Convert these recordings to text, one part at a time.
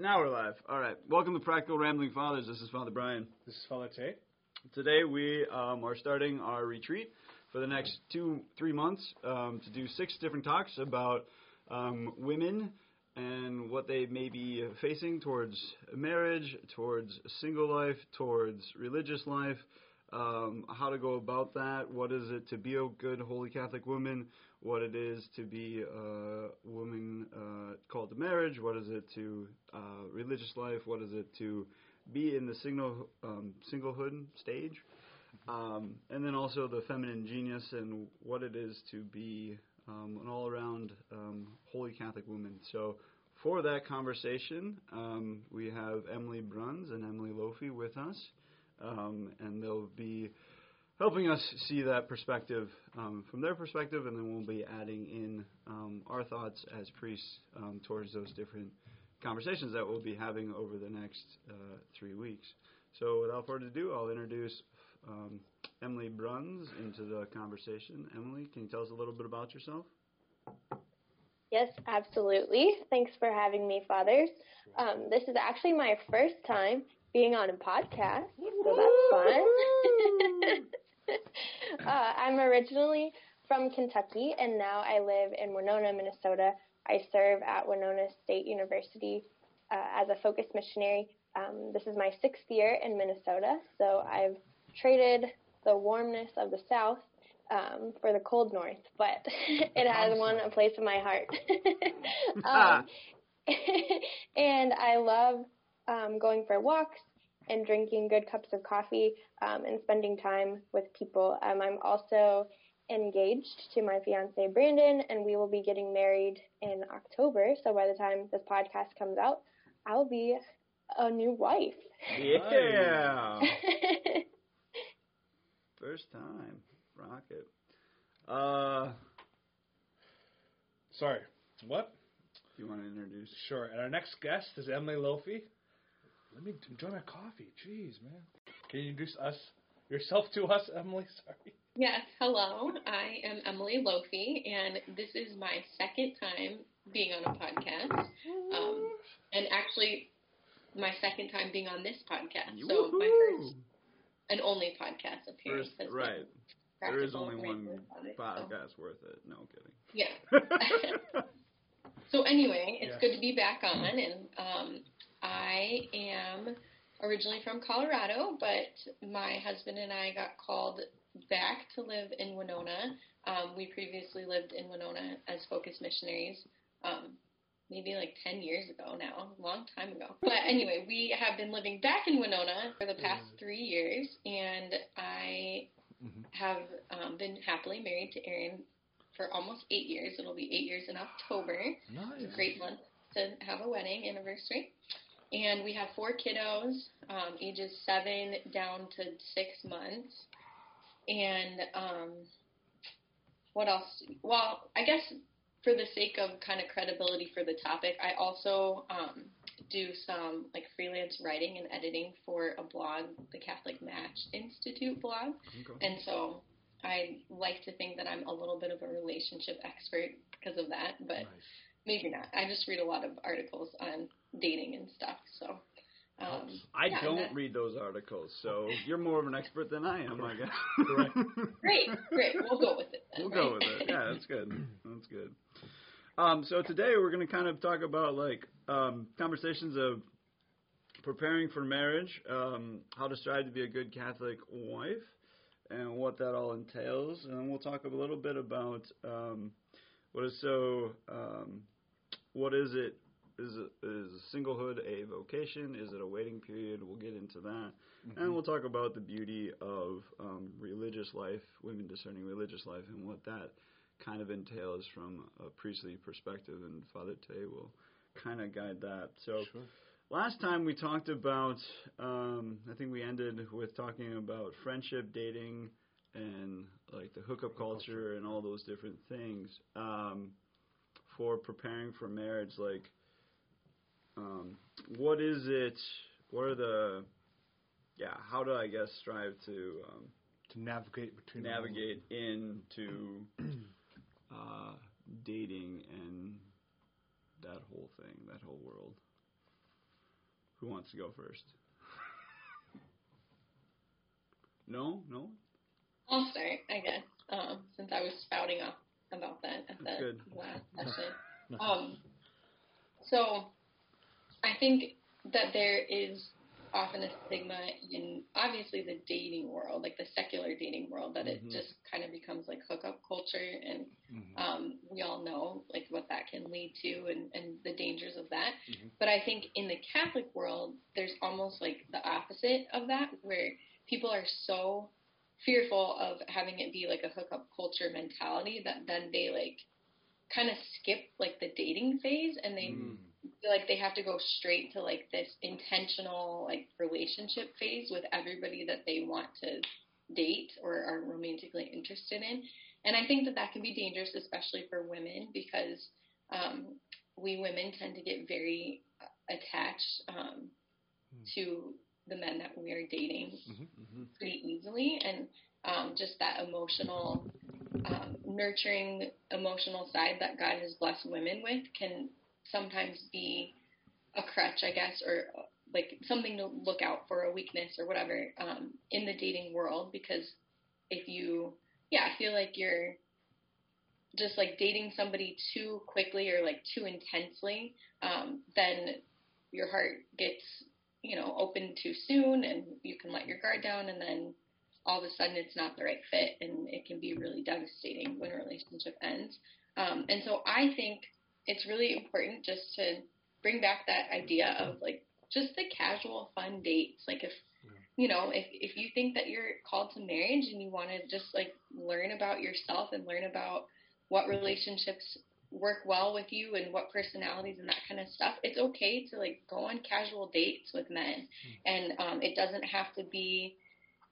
Now we're live. All right. Welcome to Practical Rambling Fathers. This is Father Brian. This is Father Tate. Today we um, are starting our retreat for the next two, three months um, to do six different talks about um, women and what they may be facing towards marriage, towards single life, towards religious life, um, how to go about that, what is it to be a good holy Catholic woman, what it is to be a woman uh, called to marriage, what is it to uh, religious life, what is it to be in the single um, singlehood stage, um, and then also the feminine genius and what it is to be um, an all-around um, holy Catholic woman. So. For that conversation, um, we have Emily Bruns and Emily Lofi with us um, and they'll be helping us see that perspective um, from their perspective, and then we'll be adding in um, our thoughts as priests um, towards those different conversations that we'll be having over the next uh, three weeks. So, without further ado, I'll introduce um, Emily Bruns into the conversation. Emily, can you tell us a little bit about yourself? Yes, absolutely. Thanks for having me, fathers. Um, this is actually my first time being on a podcast, so that's fun. uh, I'm originally from Kentucky, and now I live in Winona, Minnesota. I serve at Winona State University uh, as a focus missionary. Um, this is my sixth year in Minnesota, so I've traded the warmness of the South um, for the cold North, but it has won a place in my heart. um, and I love um, going for walks and drinking good cups of coffee um, and spending time with people. Um, I'm also engaged to my fiance Brandon, and we will be getting married in October. So by the time this podcast comes out, I'll be a new wife. Yeah. First time. Rocket. Uh, Sorry. What? do you want to introduce? Sure. And our next guest is Emily Lofi. Let me enjoy my coffee. Jeez, man. Can you introduce us yourself to us, Emily? Sorry. Yes, hello. I am Emily Lofi, and this is my second time being on a podcast. Um, and actually, my second time being on this podcast. So my first and only podcast appearance. First, right. There is only one Rambling Fathers, so- podcast worth it. No kidding. Yeah. So anyway, it's Yes. good to be back on, and um, I am originally from Colorado, but my husband and I got called back to live in Winona. Um, we previously lived in Winona as focus missionaries, um, maybe like 10 years ago now, a long time ago. But anyway, we have been living back in Winona for the past three years, and I Mhm. have um, been happily married to Aaron for almost eight years. It'll be eight years in October. Nice. It's a great month to have a wedding anniversary. And we have four kiddos, um, ages seven down to six months. And um, what else? Well, I guess for the sake of kind of credibility for the topic, I also um, do some like freelance writing and editing for a blog, the Catholic Match Institute blog. Okay. And so I like to think that I'm a little bit of a relationship expert because of that, but Nice. maybe not. I just read a lot of articles on dating and stuff. So, um, I yeah, don't that- read those articles, so you're more of an expert than I am, I guess. Correct. great, great. We'll go with it. Then, we'll go with it. Yeah, that's good. That's good. Um, so today we're going to kind of talk about like um, conversations of preparing for marriage, um, how to strive to be a good Catholic wife, and what that all entails. And then we'll talk a little bit about um, what is so, um, what is it? Is is singlehood a vocation? Is it a waiting period? We'll get into that. And we'll talk about the beauty of um, religious life, women discerning religious life, and what that kind of entails from a priestly perspective. And Father Tay will kind of guide that. So Sure. last time we talked about, um, I think we ended with talking about friendship, dating, and like the hookup culture and all those different things um, for preparing for marriage. Like, um, what is it? What are the yeah, how do I guess strive to um, To navigate between navigate into uh, dating and that whole thing, that whole world? Who wants to go first? no, no. I'll start, I guess, um, since I was spouting off about that at That's the good. last session. Um, so I think that there is often a stigma in obviously the dating world, like the secular dating world, that Mhm. it just kind of becomes like hookup culture, and Mhm. um, we all know like what that can lead to and, and the dangers of that. Mhm. But I think in the Catholic world, there's almost like the opposite of that, where people are so fearful of having it be like a hookup culture mentality that then they like kind of skip like the dating phase and they Mm. Feel like they have to go straight to like this intentional like relationship phase with everybody that they want to date or are romantically interested in and i think that that can be dangerous especially for women because um, we women tend to get very uh, attached um, Hmm. to the men that we are dating Mm-hmm. pretty easily and um, just that emotional um, nurturing emotional side that god has blessed women with can sometimes be a crutch i guess or like something to look out for a weakness or whatever um, in the dating world because if you yeah i feel like you're just like dating somebody too quickly or like too intensely um, then your heart gets you know open too soon and you can let your guard down and then all of a sudden it's not the right fit and it can be really devastating when a relationship ends. Um, and so i think it's really important just to bring back that idea of like just the casual fun dates. Like if you know if if you think that you're called to marriage and you want to just like learn about yourself and learn about what relationships work well with you and what personalities and that kind of stuff it's okay to like go on casual dates with men. And um it doesn't have to be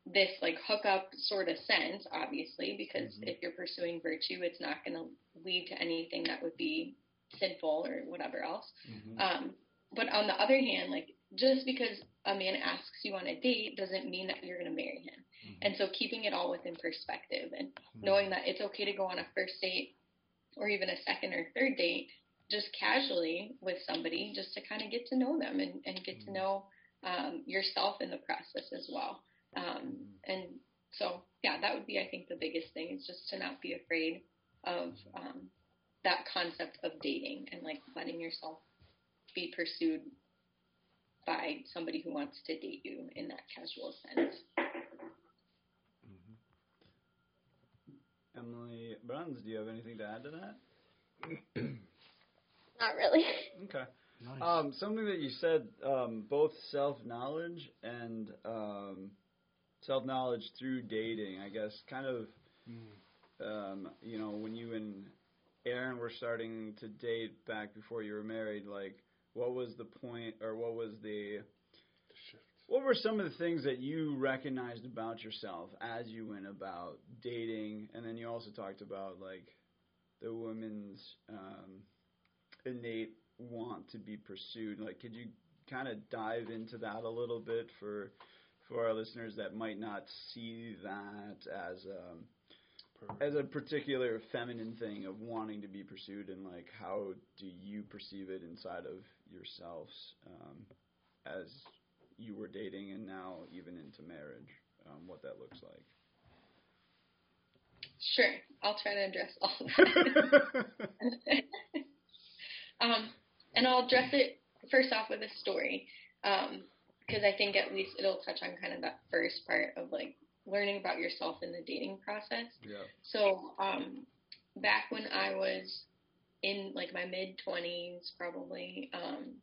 this like hookup sort of sense obviously because Mhm. if you're pursuing virtue it's not going to lead to anything that would be sinful or whatever else Mhm. um, but on the other hand, like just because a man asks you on a date doesn't mean that you're going to marry him. Mhm. And so keeping it all within perspective and Mhm. knowing that it's okay to go on a first date or even a second or third date just casually with somebody just to kind of get to know them and, and get to Mhm. know um, yourself in the process as well. Um, and so, yeah, that would be, I think, the biggest thing is just to not be afraid of um, that concept of dating and like letting yourself be pursued by somebody who wants to date you in that casual sense. Mhm. Emily Bruns, do you have anything to add to that? Not really. Okay. Nice. Um, something that you said, um, both self knowledge and um, self knowledge through dating. I guess kind of, Mm. um, you know, when you and Aaron were starting to date back before you were married, like, what was the point, or what was the The shift. what were some of the things that you recognized about yourself as you went about dating? And then you also talked about like the women's um, innate want to be pursued. Like, could you kind of dive into that a little bit for for our listeners that might not see that as um, Perfect. as a particular feminine thing of wanting to be pursued, and like how do you perceive it inside of yourselves um, as you were dating and now even into marriage, um, what that looks like. Sure, I'll try to address all of that. um, and I'll address it first off with a story, because I think at least it'll touch on kind of that first part of like learning about yourself in the dating process. yeah. So, um, back when I was in like my mid 20s, probably, um,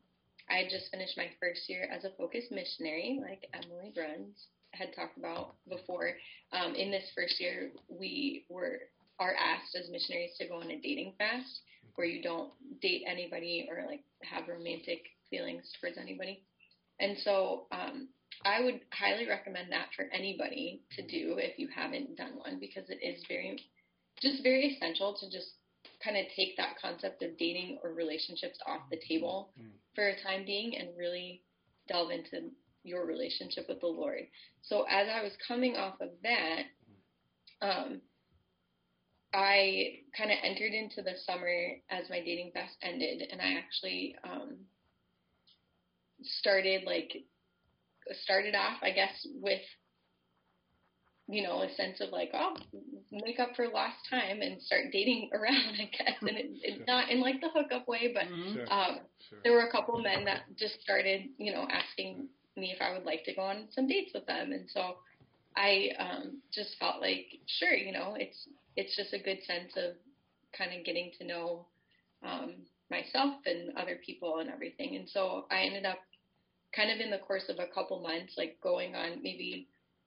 I had just finished my first year as a focused missionary, like Emily Bruns had talked about before. Um, in this first year, we were are asked as missionaries to go on a dating fast, where you don't date anybody or like have romantic feelings towards anybody. And so, um, I would highly recommend that for anybody to do if you haven't done one because it is very, just very essential to just kind of take that concept of dating or relationships off the table Mm. for a time being and really delve into your relationship with the Lord. So as I was coming off of that, um, I kind of entered into the summer as my dating fast ended, and I actually um, started like started off, I guess, with you know a sense of like, oh, make up for lost time and start dating around, I guess, and it, it's not in like the hookup way, but Mhm. Sure. um, Sure. there were a couple men that just started, you know, asking me if I would like to go on some dates with them, and so I um, just felt like, sure, you know, it's it's just a good sense of kind of getting to know um, myself and other people and everything, and so I ended up kind of in the course of a couple months, like going on maybe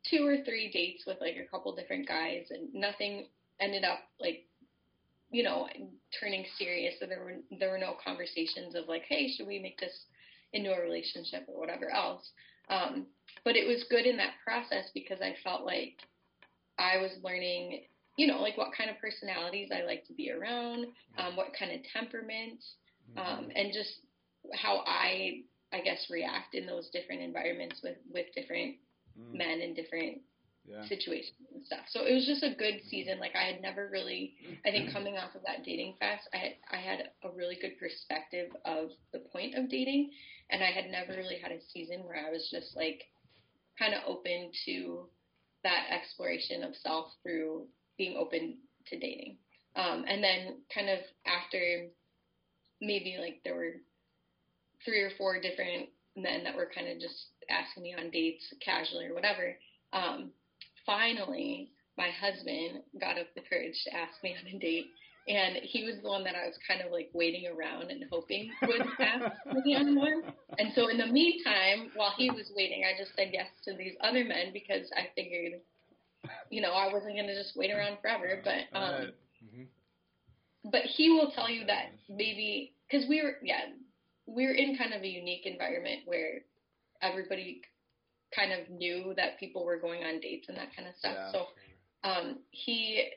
two or three dates with like a couple different guys, and nothing ended up like you know, turning serious. So there were there were no conversations of like, hey, should we make this into a relationship or whatever else. Um, but it was good in that process because I felt like I was learning, you know, like what kind of personalities I like to be around, um, what kind of temperament, um, and just how I, I guess, react in those different environments with with different Mm. men and different Yeah. situations and stuff. So it was just a good season. Like I had never really, I think coming off of that dating fest, I had, I had a really good perspective of the point of dating, and I had never really had a season where I was just like kind of open to that exploration of self through being open to dating. Um, and then kind of after maybe like there were three or four different men that were kind of just asking me on dates casually or whatever. Um, finally, my husband got up the courage to ask me on a date, and he was the one that I was kind of like waiting around and hoping would ask me on one. And so in the meantime, while he was waiting, I just said yes to these other men because I figured, you know, I wasn't gonna just wait around forever. But um. Mhm. but he will tell you that maybe because we were yeah we're in kind of a unique environment where everybody kind of knew that people were going on dates and that kind of stuff Yeah. so um he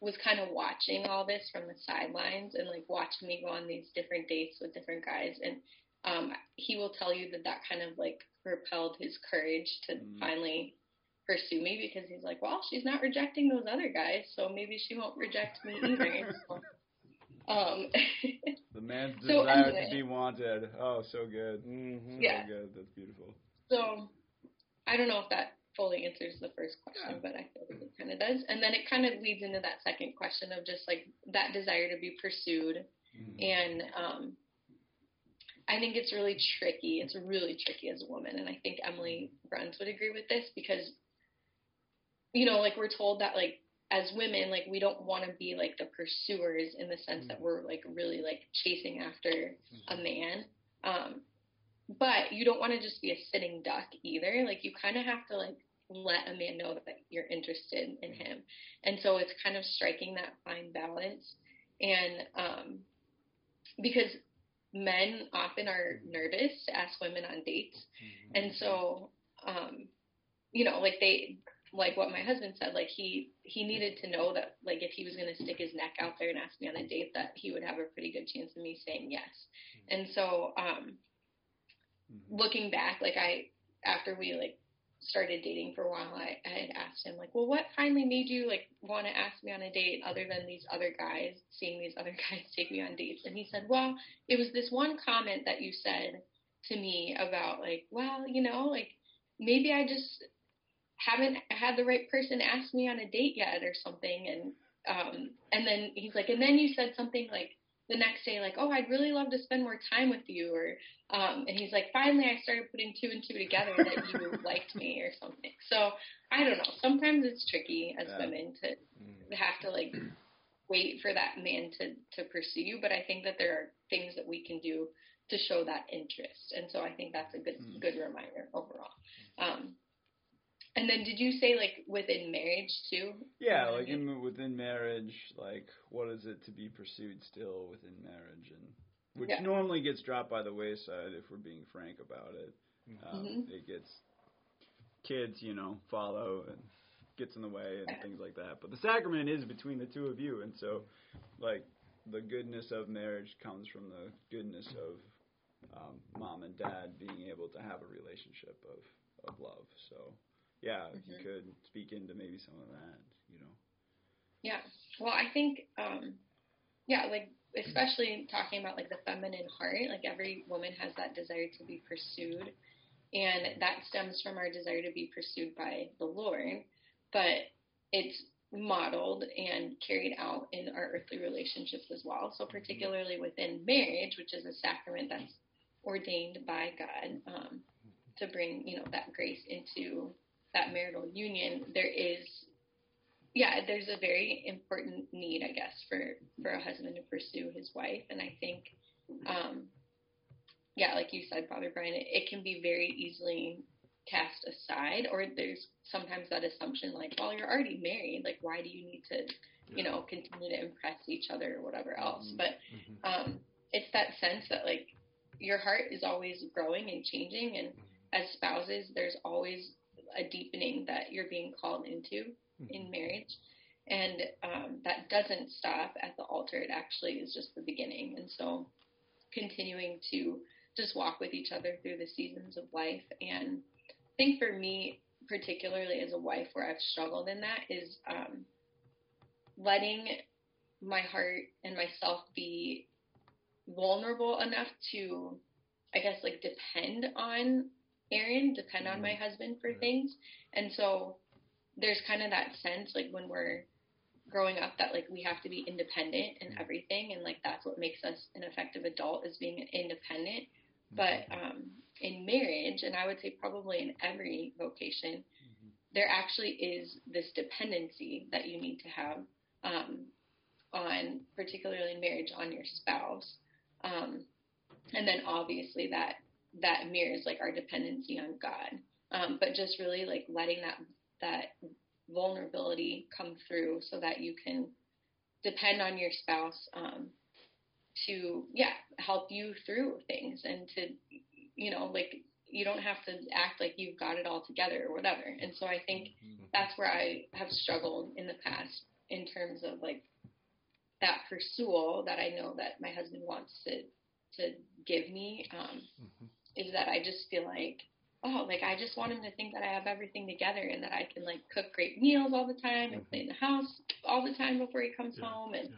was kind of watching all this from the sidelines and like watching me go on these different dates with different guys and um he will tell you that that kind of like propelled his courage to Mhm. finally pursue me because he's like well she's not rejecting those other guys so maybe she won't reject me either So, um The man's So desire anyway. to be wanted. Oh, so good. Mhm. Yeah. So good. That's beautiful. So I don't know if that fully answers the first question, Yeah. but I feel like it kind of does. And then it kind of leads into that second question of just like that desire to be pursued. Mhm. And um, I think it's really tricky. It's really tricky as a woman. And I think Emily Bruns would agree with this because, you know, like we're told that like as women, like we don't want to be like the pursuers in the sense that we're like really like chasing after a man. Um, but you don't want to just be a sitting duck either. Like you kind of have to like let a man know that you're interested in him. And so it's kind of striking that fine balance. And um, because men often are nervous to ask women on dates, and so um, you know, like they like what my husband said, like he he needed to know that like if he was going to stick his neck out there and ask me on a date, that he would have a pretty good chance of me saying yes. And so um, Mhm. looking back, like I after we like started dating for a while, I, I had asked him like, well, what finally made you like want to ask me on a date other than these other guys, seeing these other guys take me on dates? And he said, well, it was this one comment that you said to me about like, well, you know, like maybe I just haven't had the right person ask me on a date yet or something. And um, and then he's like, and then you said something like the next day, like, oh, I'd really love to spend more time with you, or um, and he's like, finally, I started putting two and two together that you liked me or something. So I don't know. Sometimes it's tricky as Yeah. women to Mhm. have to like wait for that man to to pursue you. But I think that there are things that we can do to show that interest, and so I think that's a good Mm. good reminder overall. Um, and then did you say like within marriage too? Yeah, like in within marriage, like what is it to be pursued still within marriage, and which Yeah. normally gets dropped by the wayside if we're being frank about it. Um, Mhm. It gets kids, you know, follow and gets in the way and Yeah. things like that. But the sacrament is between the two of you, and so like the goodness of marriage comes from the goodness of um, mom and dad being able to have a relationship of of love. So yeah, if you could speak into maybe some of that, you know. Yeah. Well, I think, um, yeah, like especially talking about like the feminine heart, like every woman has that desire to be pursued. And that stems from our desire to be pursued by the Lord. But it's modeled and carried out in our earthly relationships as well. So, particularly within marriage, which is a sacrament that's ordained by God um, to bring, you know, that grace into that marital union, there is, yeah, there's a very important need, I guess, for for a husband to pursue his wife, and I think, um, yeah, like you said, Father Brian, it, it can be very easily cast aside, or there's sometimes that assumption like, well, you're already married, like why do you need to, you know, continue to impress each other or whatever else? Mm-hmm. But um, it's that sense that like your heart is always growing and changing, and Mm-hmm. as spouses, there's always a deepening that you're being called into Mm-hmm. in marriage. And um, that doesn't stop at the altar. It actually is just the beginning. And so, continuing to just walk with each other through the seasons of life. And I think for me, particularly as a wife, where I've struggled in that is um, letting my heart and myself be vulnerable enough to, I guess, like depend on Aaron, depend on my husband for things. And so there's kind of that sense, like when we're growing up, that like we have to be independent in everything, and like that's what makes us an effective adult is being independent. But um, in marriage, and I would say probably in every vocation, there actually is this dependency that you need to have um, on, particularly in marriage, on your spouse. Um, and then obviously that that mirrors like our dependency on God. Um, but just really like letting that that vulnerability come through so that you can depend on your spouse um, to yeah help you through things and to you know like you don't have to act like you've got it all together or whatever. And so i think that's where i have struggled in the past in terms of like that pursuit that i know that my husband wants to to give me um, is that i just feel like oh like i just want him to think that i have everything together and that i can like cook great meals all the time and clean the house all the time before he comes home and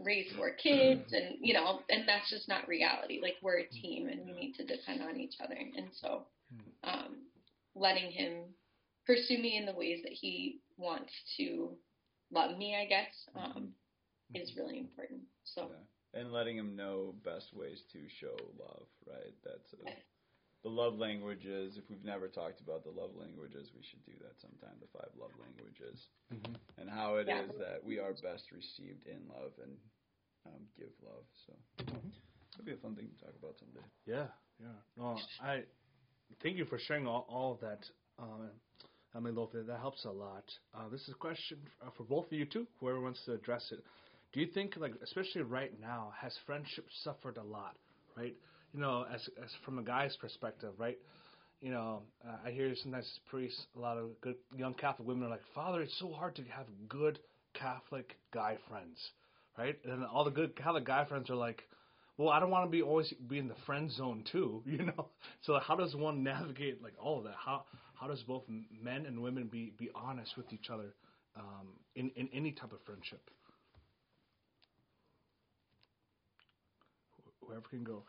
raise four kids and you know and that's just not reality. Like we're a team and we need to depend on each other. And so um letting him pursue me in the ways that he wants to love me i guess um is really important. So Yeah. And letting him know best ways to show love, right? That's a, the love languages. If we've never talked about the love languages, we should do that sometime. The five love languages, and how it is Yeah. that we are best received in love and um, give love. So it'll be a fun thing to talk about someday. Yeah, yeah. No, I thank you for sharing all, all of that. Um, I mean, Lofi, that helps a lot. Uh, this is a question uh, for both of you too. Whoever wants to address it. Do you think, like, especially right now, has friendship suffered a lot? Right. You know, as as from a guy's perspective, right? You know, uh, I hear sometimes priests, a lot of good young Catholic women are like, Father, it's so hard to have good Catholic guy friends, right? And all the good Catholic guy friends are like, well, I don't want to be always be in the friend zone too, you know. So how does one navigate like all of that? How how does both men and women be be honest with each other um, in in any type of friendship? Wh- Whoever can go.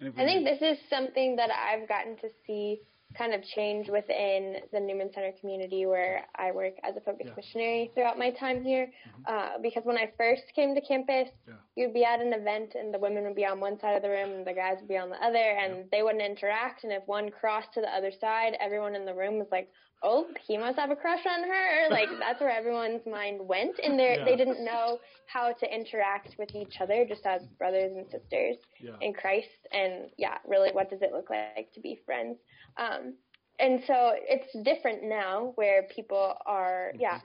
And if we I think this is something that I've gotten to see kind of change within the Newman Center community where I work as a focus Yeah. missionary throughout my time here. Uh, because when I first came to campus, Yeah. you'd be at an event and the women would be on one side of the room and the guys would be on the other and they wouldn't interact. And if one crossed to the other side, everyone in the room was like, oh, he must have a crush on her. Like that's where everyone's mind went. And they Yeah. they didn't know how to interact with each other just as brothers and sisters Yeah. in Christ and yeah, really what does it look like to be friends? Um, and so it's different now where people are, yeah,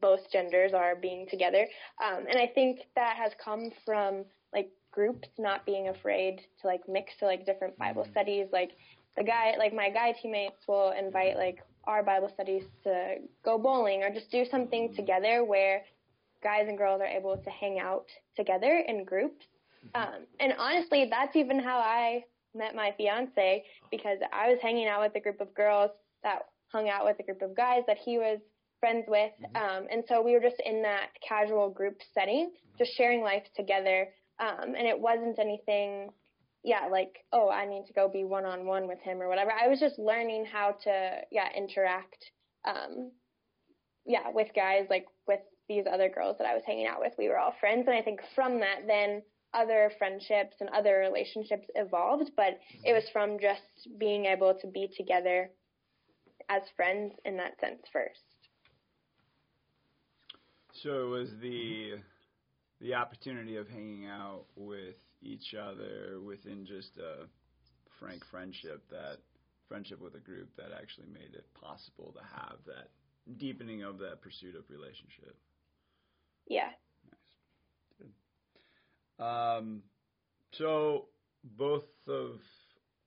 both genders are being together. Um, and I think that has come from like groups not being afraid to like mix to like different Bible studies. Like the guy, like my guy teammates will invite like our Bible studies to go bowling or just do something together where guys and girls are able to hang out together in groups. Um, and honestly, that's even how I met my fiance because I was hanging out with a group of girls that hung out with a group of guys that he was friends with. Mhm. Um, and so we were just in that casual group setting, just sharing life together. Um, and it wasn't anything, yeah, like, oh, I need to go be one on one with him or whatever. I was just learning how to, yeah, interact, um, yeah, with guys, like with these other girls that I was hanging out with. We were all friends. And I think from that, then other friendships and other relationships evolved. But it was from just being able to be together as friends in that sense first. So it was the the opportunity of hanging out with each other within just a frank friendship that friendship with a group that actually made it possible to have that deepening of that pursuit of relationship. Yeah. Nice. Um, so both of,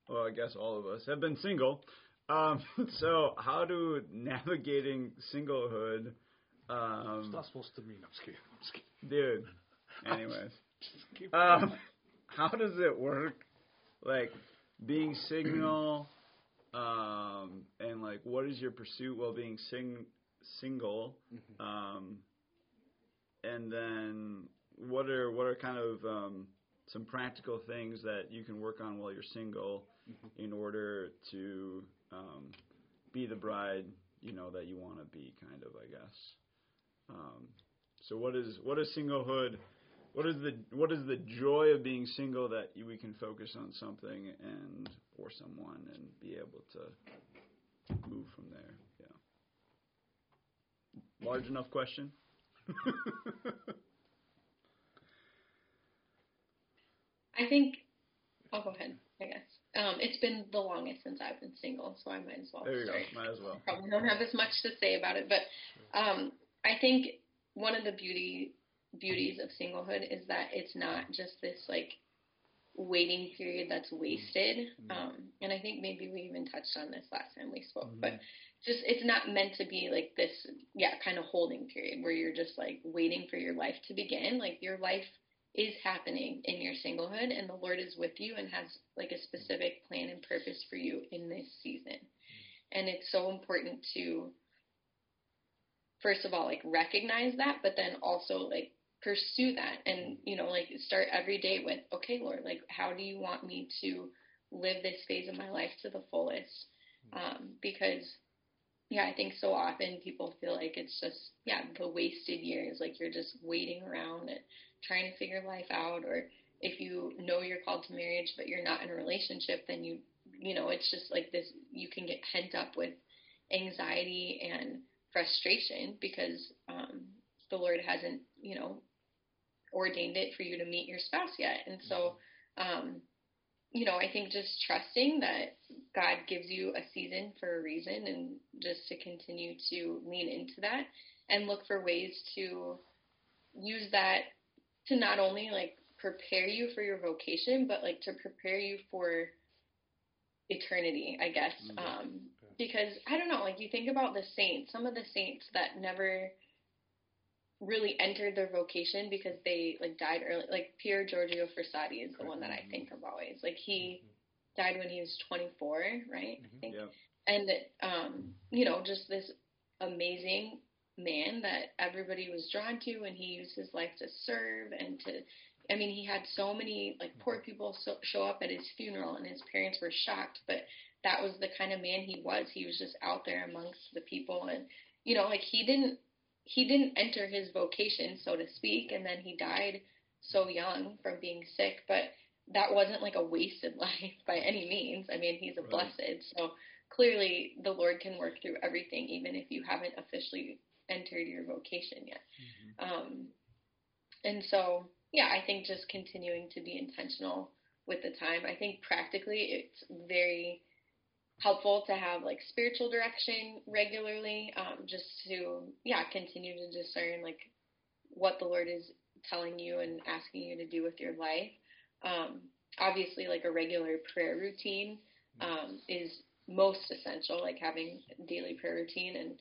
well, I guess all of us have been single. Um, so how do navigating singlehood, What's um, that supposed to mean? I'm just kidding. I'm just kidding. dude? Anyways, Just keep um, how does it work? Like being single, um, and like what is your pursuit while being sing single? Mhm. Um, and then what are what are kind of um, some practical things that you can work on while you're single Mhm. in order to um, be the bride you know that you want to be, kind of, I guess. Um, so what is what is singlehood? What is the what is the joy of being single that we can focus on something and or someone and be able to move from there? Yeah. Large enough question. I think I'll go ahead. I guess um, it's been the longest since I've been single, so I might as well there you go. Might as well. Probably don't have as much to say about it, but um, I think one of the beauty beauties of singlehood is that it's not just this like waiting period that's wasted. Mhm. Um, and I think maybe we even touched on this last time we spoke, Mhm. but just it's not meant to be like this yeah kind of holding period where you're just like waiting for your life to begin like your life is happening in your singlehood and the lord is with you and has like a specific plan and purpose for you in this season and it's so important to first of all like recognize that but then also like pursue that and you know like start every day with okay lord like how do you want me to live this phase of my life to the fullest um, because yeah, I think so often people feel like it's just yeah the wasted years, like you're just waiting around and trying to figure life out, or if you know you're called to marriage but you're not in a relationship, then you you know it's just like this. You can get pent up with anxiety and frustration because um, the Lord hasn't you know ordained it for you to meet your spouse yet, and so. Um, you know, I think just trusting that God gives you a season for a reason and just to continue to lean into that and look for ways to use that to not only like prepare you for your vocation, but like to prepare you for eternity, I guess. Mhm. Um, because I don't know, like you think about the saints, some of the saints that never really entered their vocation because they like died early. Like Pier Giorgio Frassati is the one that I think of always. Like he mm-hmm. died when he was 24, right? I mm-hmm. think. Yep. And um, you know, just this amazing man that everybody was drawn to, and he used his life to serve and to. I mean, he had so many like poor mm-hmm. people so, show up at his funeral, and his parents were shocked, but that was the kind of man he was. He was just out there amongst the people, and you know, like he didn't he didn't enter his vocation, so to speak, and then he died so young from being sick. But that wasn't like a wasted life by any means. I mean, he's a Right. blessed. So clearly, the Lord can work through everything, even if you haven't officially entered your vocation yet. Um, and so, yeah, I think just continuing to be intentional with the time. I think practically it's very helpful to have like spiritual direction regularly, um, just to, yeah, continue to discern like what the Lord is telling you and asking you to do with your life. Um, obviously, like a regular prayer routine um, is most essential, like having daily prayer routine. And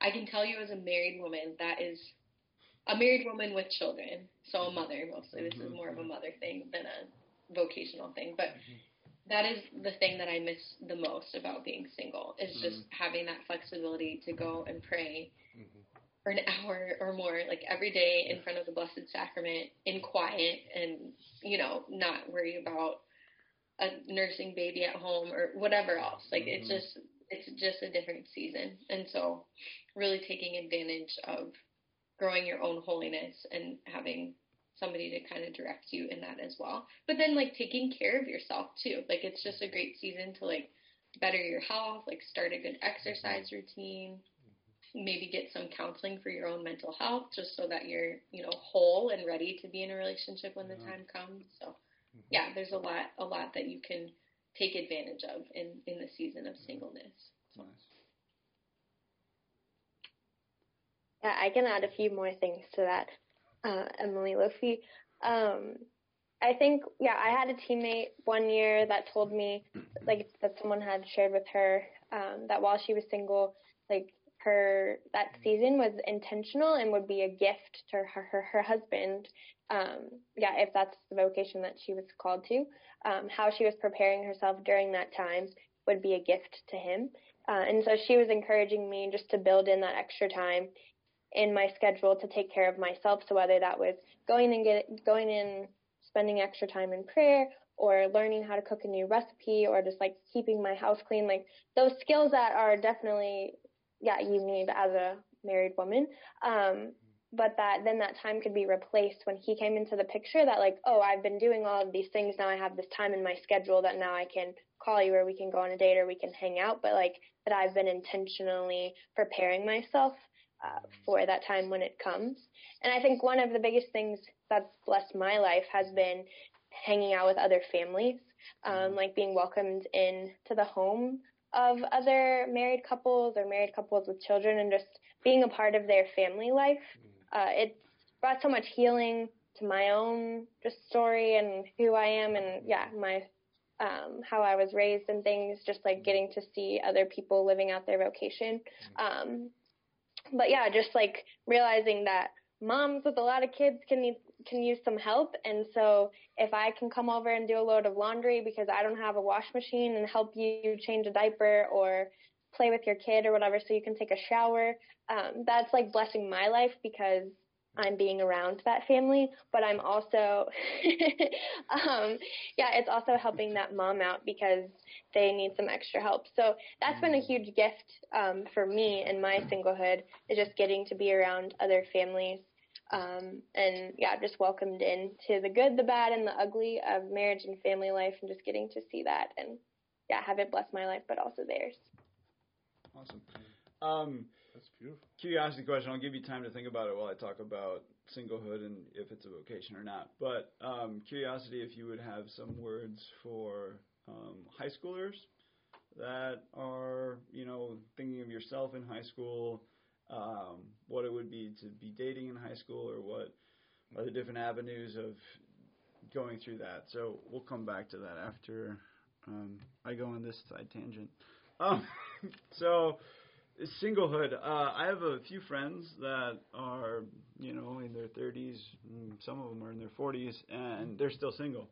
I can tell you as a married woman, that is a married woman with children, so a mother mostly. This is Mhm. more of a mother thing than a vocational thing, but that is the thing that I miss the most about being single is just having that flexibility to go and pray for an hour or more, like every day in front of the Blessed Sacrament in quiet and, you know, not worry about a nursing baby at home or whatever else. Like mm-hmm. it's just it's just a different season. And so really taking advantage of growing your own holiness and having somebody to kind of direct you in that as well. But then like taking care of yourself too. Like it's just a great season to like better your health, like start a good exercise routine, maybe get some counseling for your own mental health just so that you're, you know, whole and ready to be in a relationship when the time comes. So mm-hmm. yeah, there's a lot a lot that you can take advantage of in in the season of singleness. So. Nice. Yeah, I can add a few more things to that, uh, Emily Lofi. Um, I think, yeah, I had a teammate one year that told me, like, that someone had shared with her um, that while she was single, like, her that season was intentional and would be a gift to her her, her husband. Um, yeah, if that's the vocation that she was called to, um, how she was preparing herself during that time would be a gift to him. Uh, and so she was encouraging me just to build in that extra time in my schedule to take care of myself. So whether that was going and get going in, spending extra time in prayer, or learning how to cook a new recipe, or just like keeping my house clean, like those skills that are definitely yeah, you need as a married woman. Um, but that then that time could be replaced when he came into the picture that like, oh, I've been doing all of these things. Now I have this time in my schedule that now I can call you or we can go on a date or we can hang out. But like that I've been intentionally preparing myself uh, for that time when it comes. And I think one of the biggest things that's blessed my life has been hanging out with other families, um, like being welcomed in to the home of other married couples or married couples with children and just being a part of their family life. Mm. Uh, it's brought so much healing to my own just story and who I am and yeah, my um, how I was raised and things, just like getting to see other people living out their vocation. Um, but yeah, just like realizing that moms with a lot of kids can need can use some help. And so if I can come over and do a load of laundry because I don't have a wash machine and help you change a diaper or play with your kid or whatever so you can take a shower um, that's like blessing my life because I'm being around that family, but I'm also, um, yeah, it's also helping that mom out because they need some extra help. So that's been a huge gift um, for me in my singlehood, is just getting to be around other families. Um, and yeah, just welcomed in to the good, the bad, and the ugly of marriage and family life, and just getting to see that and yeah, have it bless my life, but also theirs. Awesome. Um, That's beautiful. Curiosity question. I'll give you time to think about it while I talk about singlehood and if it's a vocation or not. But um, curiosity, if you would have some words for um, high schoolers that are, you know, thinking of yourself in high school, um, what it would be to be dating in high school, or what are the different avenues of going through that. So we'll come back to that after um, I go on this side tangent. Um, so singlehood. Uh, I have a few friends that are, you know, in their 30s. Mm, some of them are in their 40s, and they're still single.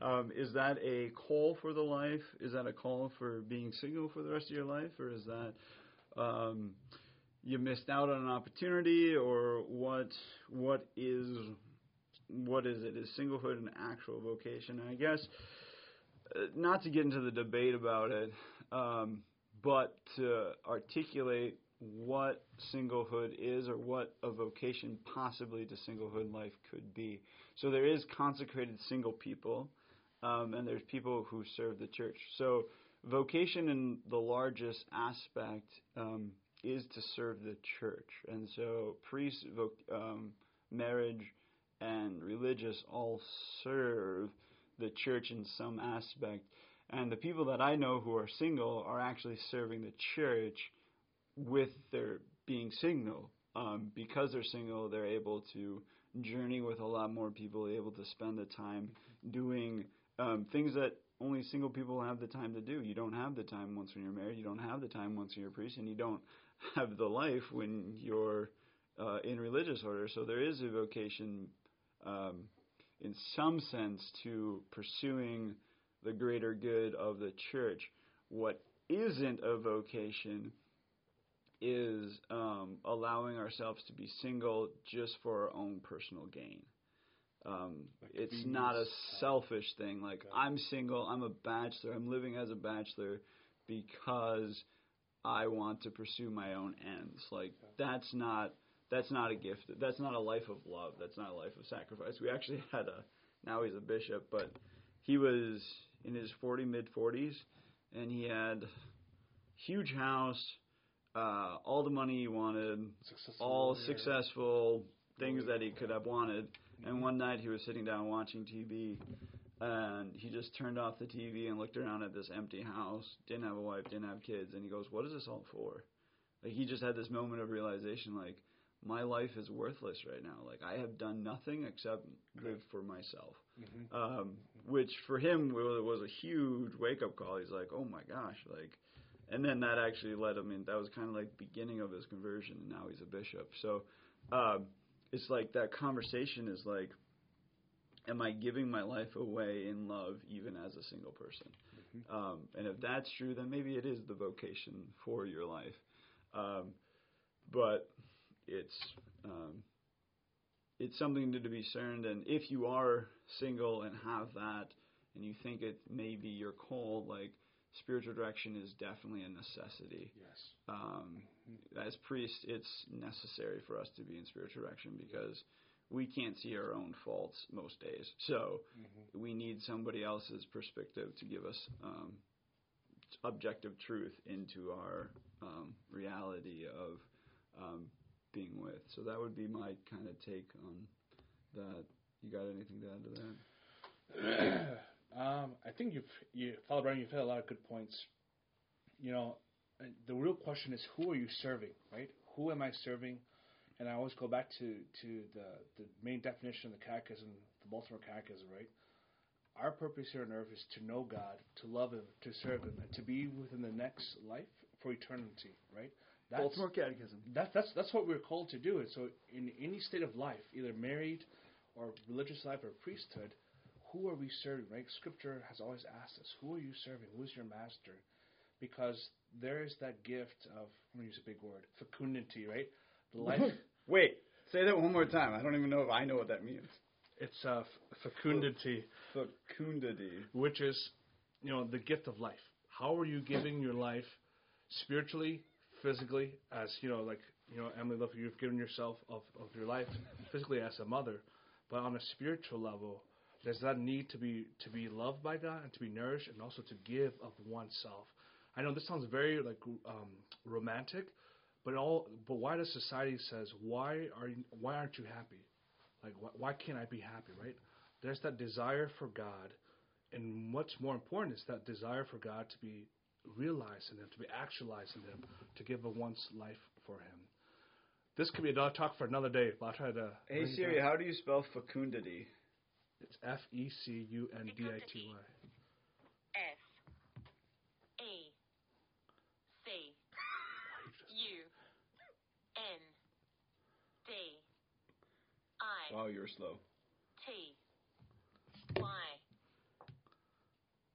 Um, is that a call for the life? Is that a call for being single for the rest of your life, or is that um, you missed out on an opportunity, or what? What is what is it? Is singlehood an actual vocation? And I guess uh, not to get into the debate about it. Um, but to articulate what singlehood is or what a vocation possibly to singlehood life could be. So there is consecrated single people, um, and there's people who serve the church. So vocation in the largest aspect um, is to serve the church, and so priest, um, marriage, and religious all serve the church in some aspect. And the people that I know who are single are actually serving the church with their being single. Um, because they're single, they're able to journey with a lot more people, able to spend the time doing um, things that only single people have the time to do. You don't have the time once when you're married. You don't have the time once you're a priest, and you don't have the life when you're uh, in religious order. So there is a vocation, um, in some sense, to pursuing the greater good of the church. What isn't a vocation is um, allowing ourselves to be single just for our own personal gain. Um, Like it's not a selfish thing. Like Okay. I'm single, I'm a bachelor, I'm living as a bachelor because I want to pursue my own ends. Like Okay. that's not that's not a gift. That's not a life of love. That's not a life of sacrifice. We actually had a now he's a bishop, but he was in his 40 mid 40s and he had huge house, uh, all the money he wanted, Successful all lawyer. successful things that he could have wanted. And one night he was sitting down watching TV, and he just turned off the TV and looked around at this empty house. Didn't have a wife, didn't have kids, and he goes, "What is this all for?" Like he just had this moment of realization, like my life is worthless right now. Like I have done nothing except live for myself. Mhm. Um, which for him was, was a huge wake up call. He's like, "Oh my gosh!" Like, and then that actually led him in. That was kind of like the beginning of his conversion, and now he's a bishop. So um, it's like that conversation is like, am I giving my life away in love, even as a single person? Mhm. Um, and if that's true, then maybe it is the vocation for your life. Um, but it's um, it's something to, be discerned. And if you are single and have that, and you think it may be your call, like spiritual direction is definitely a necessity. Yes. Um, as priests, it's necessary for us to be in spiritual direction because we can't see our own faults most days. So Mhm. we need somebody else's perspective to give us um, objective truth into our um, reality of um, being with. So that would be my kind of take on that. You got anything to add to that? um, I think you've, you, Father Brian, you've had a lot of good points. You know, the real question is who are you serving, right? Who am I serving? And I always go back to, to the, the main definition of the catechism, the Baltimore Catechism, right? Our purpose here on earth is to know God, to love Him, to serve Him, and to be within the next life for eternity, right? That's, Baltimore Catechism. That's that's that's what we're called to do. And so, in any state of life, either married or religious life or priesthood, who are we serving? Right? Scripture has always asked us, "Who are you serving? Who's your master?" Because there is that gift of I'm gonna use a big word, fecundity, right? The life. Wait, say that one more time. I don't even know if I know what that means. it's uh, fecundity, Fecundity. which is, you know, the gift of life. How are you giving your life spiritually, physically, as you know, like you know, Emily, look, you've given yourself of, of your life physically as a mother, but on a spiritual level, there's that need to be to be loved by God and to be nourished, and also to give of oneself. I know this sounds very like um, romantic, but all but why does society says why are you, why aren't you happy? Like why, why can't I be happy? Right? There's that desire for God, and what's more important is that desire for God to be realized in them, to be actualized in them, to give a one's life for Him. This could be a talk for another day, but I'll try to. Hey bring Siri, down. how do you spell fecundity? It's F E C U N D I T Y. F E C U N D I Wow, you're slow. T Y.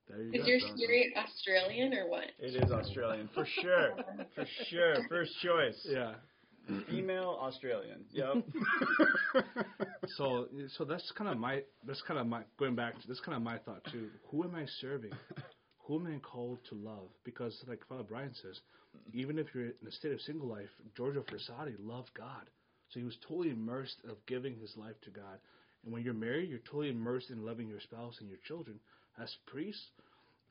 There you Is go. your spirit Australian or what? It is Australian for sure, for sure. First choice. Yeah. Female Australian. Yep. So, so that's kind of my that's kind of my going back. to That's kind of my thought too. Who am I serving? Who am I called to love? Because, like Father Brian says, even if you're in a state of single life, Giorgio Frassati loved God, so he was totally immersed of giving his life to God. And when you're married, you're totally immersed in loving your spouse and your children. As priests,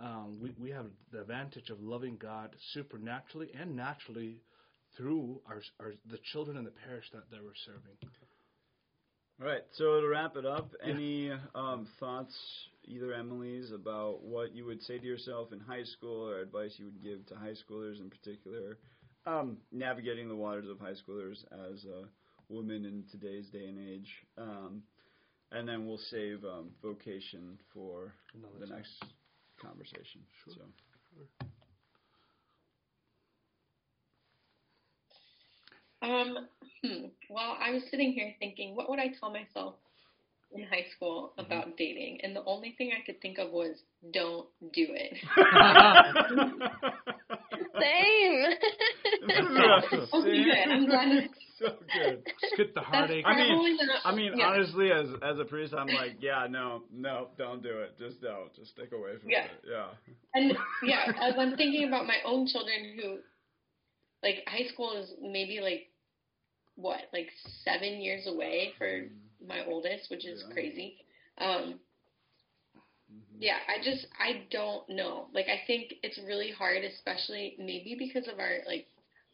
um, we we have the advantage of loving God supernaturally and naturally through our, our the children in the parish that, that we're serving. All right. So to wrap it up, any um, thoughts, either Emily's, about what you would say to yourself in high school, or advice you would give to high schoolers in particular, um, navigating the waters of high schoolers as a woman in today's day and age, um, and then we'll save um, vocation for Another the time. next conversation. Sure. So. Um, hmm. Well, I was sitting here thinking, what would I tell myself in high school about dating? And the only thing I could think of was, don't do it. Same. This is a Okay, good. I'm glad. so good. Just get the heartache. I mean- I mean, yeah. honestly, as as a priest, I'm like, yeah, no, no, don't do it. Just don't. Just stick away from Yeah. it. Yeah. And yeah, as I'm thinking about my own children who, like, high school is maybe like, what, like seven years away for my oldest, which is Yeah. crazy. Um, Mhm. yeah, I just, I don't know. Like, I think it's really hard, especially maybe because of our, like,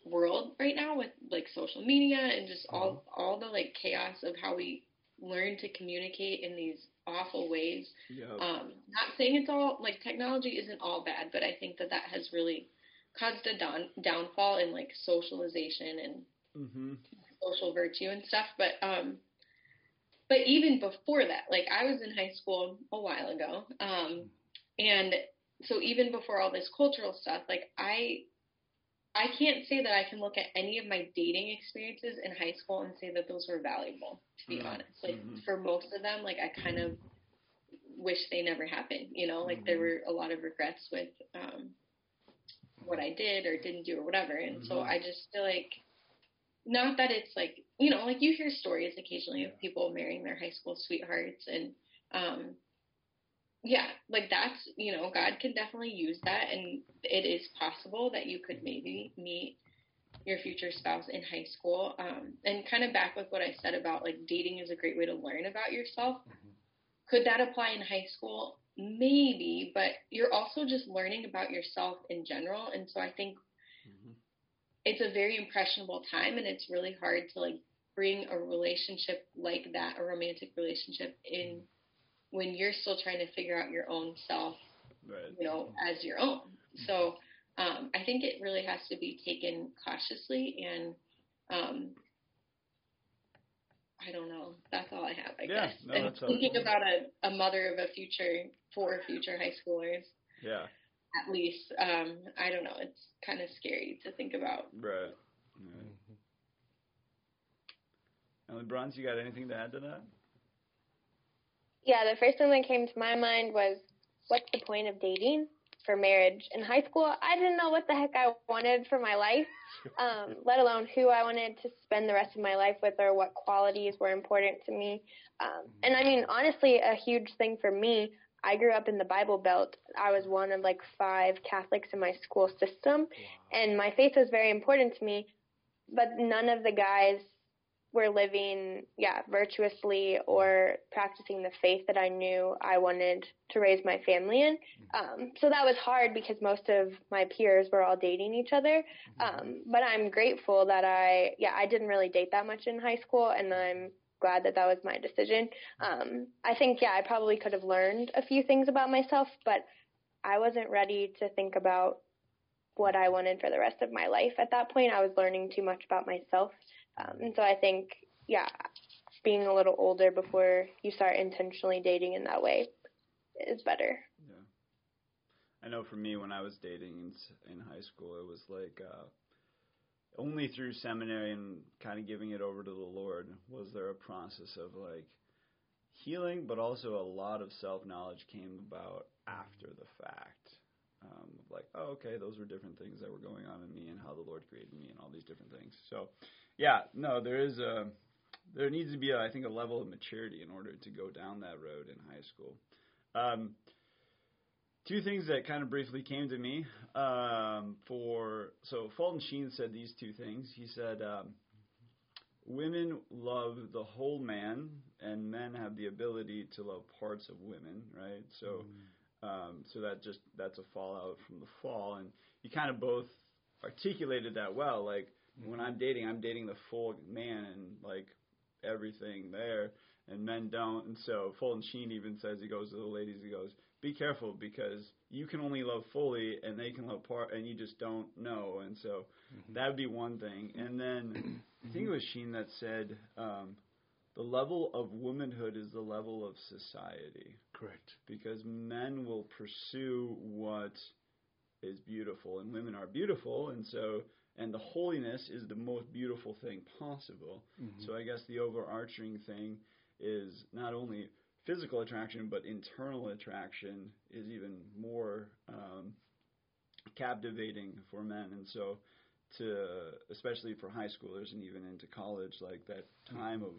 world right now with, like, social media and just all, all the, like, chaos of how we learn to communicate in these awful ways Yep. um, not saying it's all like technology isn't all bad, but I think that that has really caused a down, downfall in like socialization and mm-hmm. social virtue and stuff. But um, but even before that, like I was in high school a while ago, um, and so even before all this cultural stuff, like I. I can't say that I can look at any of my dating experiences in high school and say that those were valuable, to be Mhm. honest. Like Mhm. for most of them, like I kind of wish they never happened. You know, like there Mhm. were a lot of regrets with um, what I did or didn't do or whatever. And so Mhm. I just feel like, not that it's like you know, like you hear stories occasionally of people marrying their high school sweethearts, and um, yeah, like that's you know, God can definitely use that, and it is possible that you could maybe meet your future spouse in high school. Um, and kind of back with what I said about like dating is a great way to learn about yourself. Could that apply in high school? Maybe, but you're also just learning about yourself in general. And so I think Mhm. it's a very impressionable time and it's really hard to like bring a relationship like that, a romantic relationship in when you're still trying to figure out your own self Right. you know, as your own. So um, I think it really has to be taken cautiously, and um, I don't know. That's all I have, I Yeah, guess. no, and that's thinking helpful. about a, a mother of a future for future high schoolers, Yeah. at least. Um, I don't know. It's kind of scary to think about. Right. right. And LeBron's, you got anything to add to that? Yeah, the first thing that came to my mind was what's the point of dating for marriage? In high school, I didn't know what the heck I wanted for my life, um, let alone who I wanted to spend the rest of my life with or what qualities were important to me. Um, and I mean, honestly, a huge thing for me, I grew up in the Bible Belt. I was one of like five Catholics in my school system, and my faith was very important to me, but none of the guys were living, yeah, virtuously or practicing the faith that I knew I wanted to raise my family in. Um, so that was hard because most of my peers were all dating each other. Um, but I'm grateful that I, yeah, I didn't really date that much in high school, and I'm glad that that was my decision. Um, I think, yeah, I probably could have learned a few things about myself, but I wasn't ready to think about what I wanted for the rest of my life. At that point, I was learning too much about myself. Um, and so I think, yeah, being a little older before you start intentionally dating in that way is better. Yeah. I know for me, when I was dating in, in high school, it was like uh, only through seminary and kind of giving it over to the Lord was there a process of like healing, but also a lot of self knowledge came about after the fact. Um, like, oh, okay, those were different things that were going on in me and how the Lord created me and all these different things. So, yeah, no, there is a, there needs to be, a, I think, a level of maturity in order to go down that road in high school. Um, two things that kind of briefly came to me um, for so Fulton Sheen said these two things. He said um, women love the whole man, and men have the ability to love parts of women, right? So. Um, so that just that's a fallout from the fall, and you kind of both articulated that well. Like when I'm dating, I'm dating the full man and like everything there, and men don't. And so Fulton Sheen even says he goes to the ladies, he goes, "Be careful because you can only love fully, and they can love part, and you just don't know." And so that would be one thing. And then I think it was Sheen that said. Um, the level of womanhood is the level of society Correct. because men will pursue what is beautiful and women are beautiful and so and the holiness is the most beautiful thing possible. So i guess the overarching thing is not only physical attraction but internal attraction is even more um, captivating for men. And so to especially for high schoolers and even into college, like that time of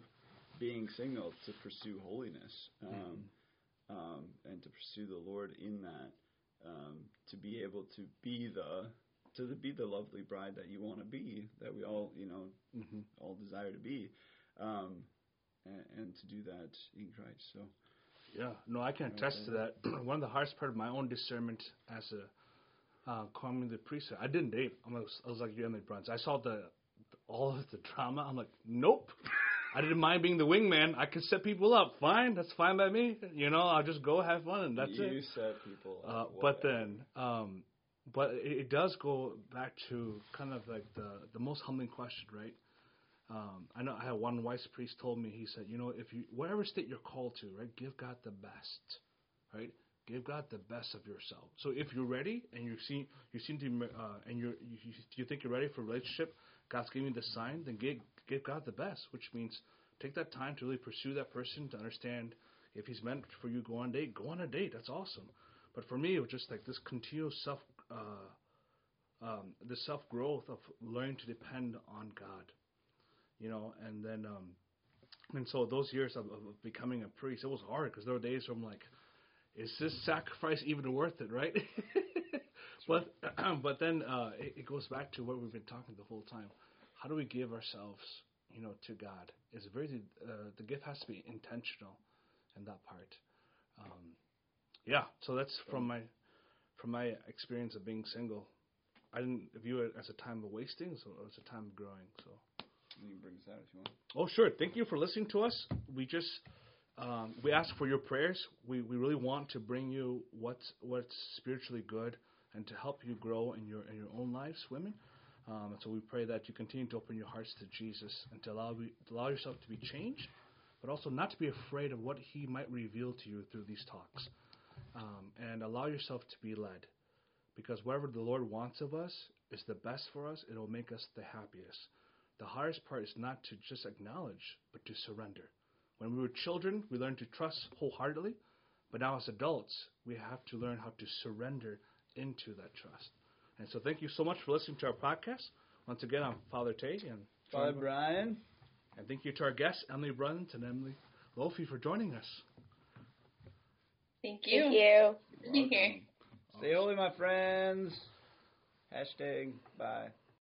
being single to pursue holiness um, um, and to pursue the Lord in that, um, to be able to be the to be the lovely bride that you want to be, that we all you know hmm all desire to be, um, and, and to do that in Christ. So Yeah, no, I can attest to that. One of the hardest part of my own discernment as a uh, calling the priesthood, I didn't date. I'm like, I was like you, Emily Bruns. I saw the all of the drama. I'm like, nope. I didn't mind being the wingman. I could set people up. Fine, that's fine by me. You know, I'll just go have fun, and that's you it. set people. Uh, but then, um, but it, it does go back to kind of like the the most humbling question, right? Um, I know I had one wise priest told me. He said, you know, if you whatever state you're called to, right, give God the best, right? Give God the best of yourself. So if you're ready and you see you seem to uh, and you you think you're ready for a relationship, God's giving you the sign, then give give God the best, which means take that time to really pursue that person to understand if he's meant for you go on a date, go on a date. That's awesome. But for me, it was just like this continuous self, uh, um, the self growth of learning to depend on God, you know. And then, um, and so those years of, of becoming a priest, it was hard because there were days where I'm like, is this sacrifice even worth it, right? but but then uh, it, it goes back to what we've been talking the whole time. How do we give ourselves, you know, to God? It's very uh, the gift has to be intentional in that part. Um, yeah, so that's from my from my experience of being single. I didn't view it as a time of wasting, so it was a time of growing. So, you can bring us out if you want. oh sure, thank you for listening to us. We just um, we ask for your prayers. We we really want to bring you what's what's spiritually good and to help you grow in your in your own lives, women. Um, and so we pray that you continue to open your hearts to Jesus and to allow to allow yourself to be changed, but also not to be afraid of what He might reveal to you through these talks, um, and allow yourself to be led, because whatever the Lord wants of us is the best for us. It will make us the happiest. The hardest part is not to just acknowledge, but to surrender. When we were children, we learned to trust wholeheartedly, but now as adults, we have to learn how to surrender into that trust. And so, thank you so much for listening to our podcast. Once again, I'm Father Tate, and Bye, Brian. and thank you to our guests, Emily Bruns and Emily Lofi, for joining us. Thank you. Thank you. for being here. Stay holy, my friends. Hashtag bye.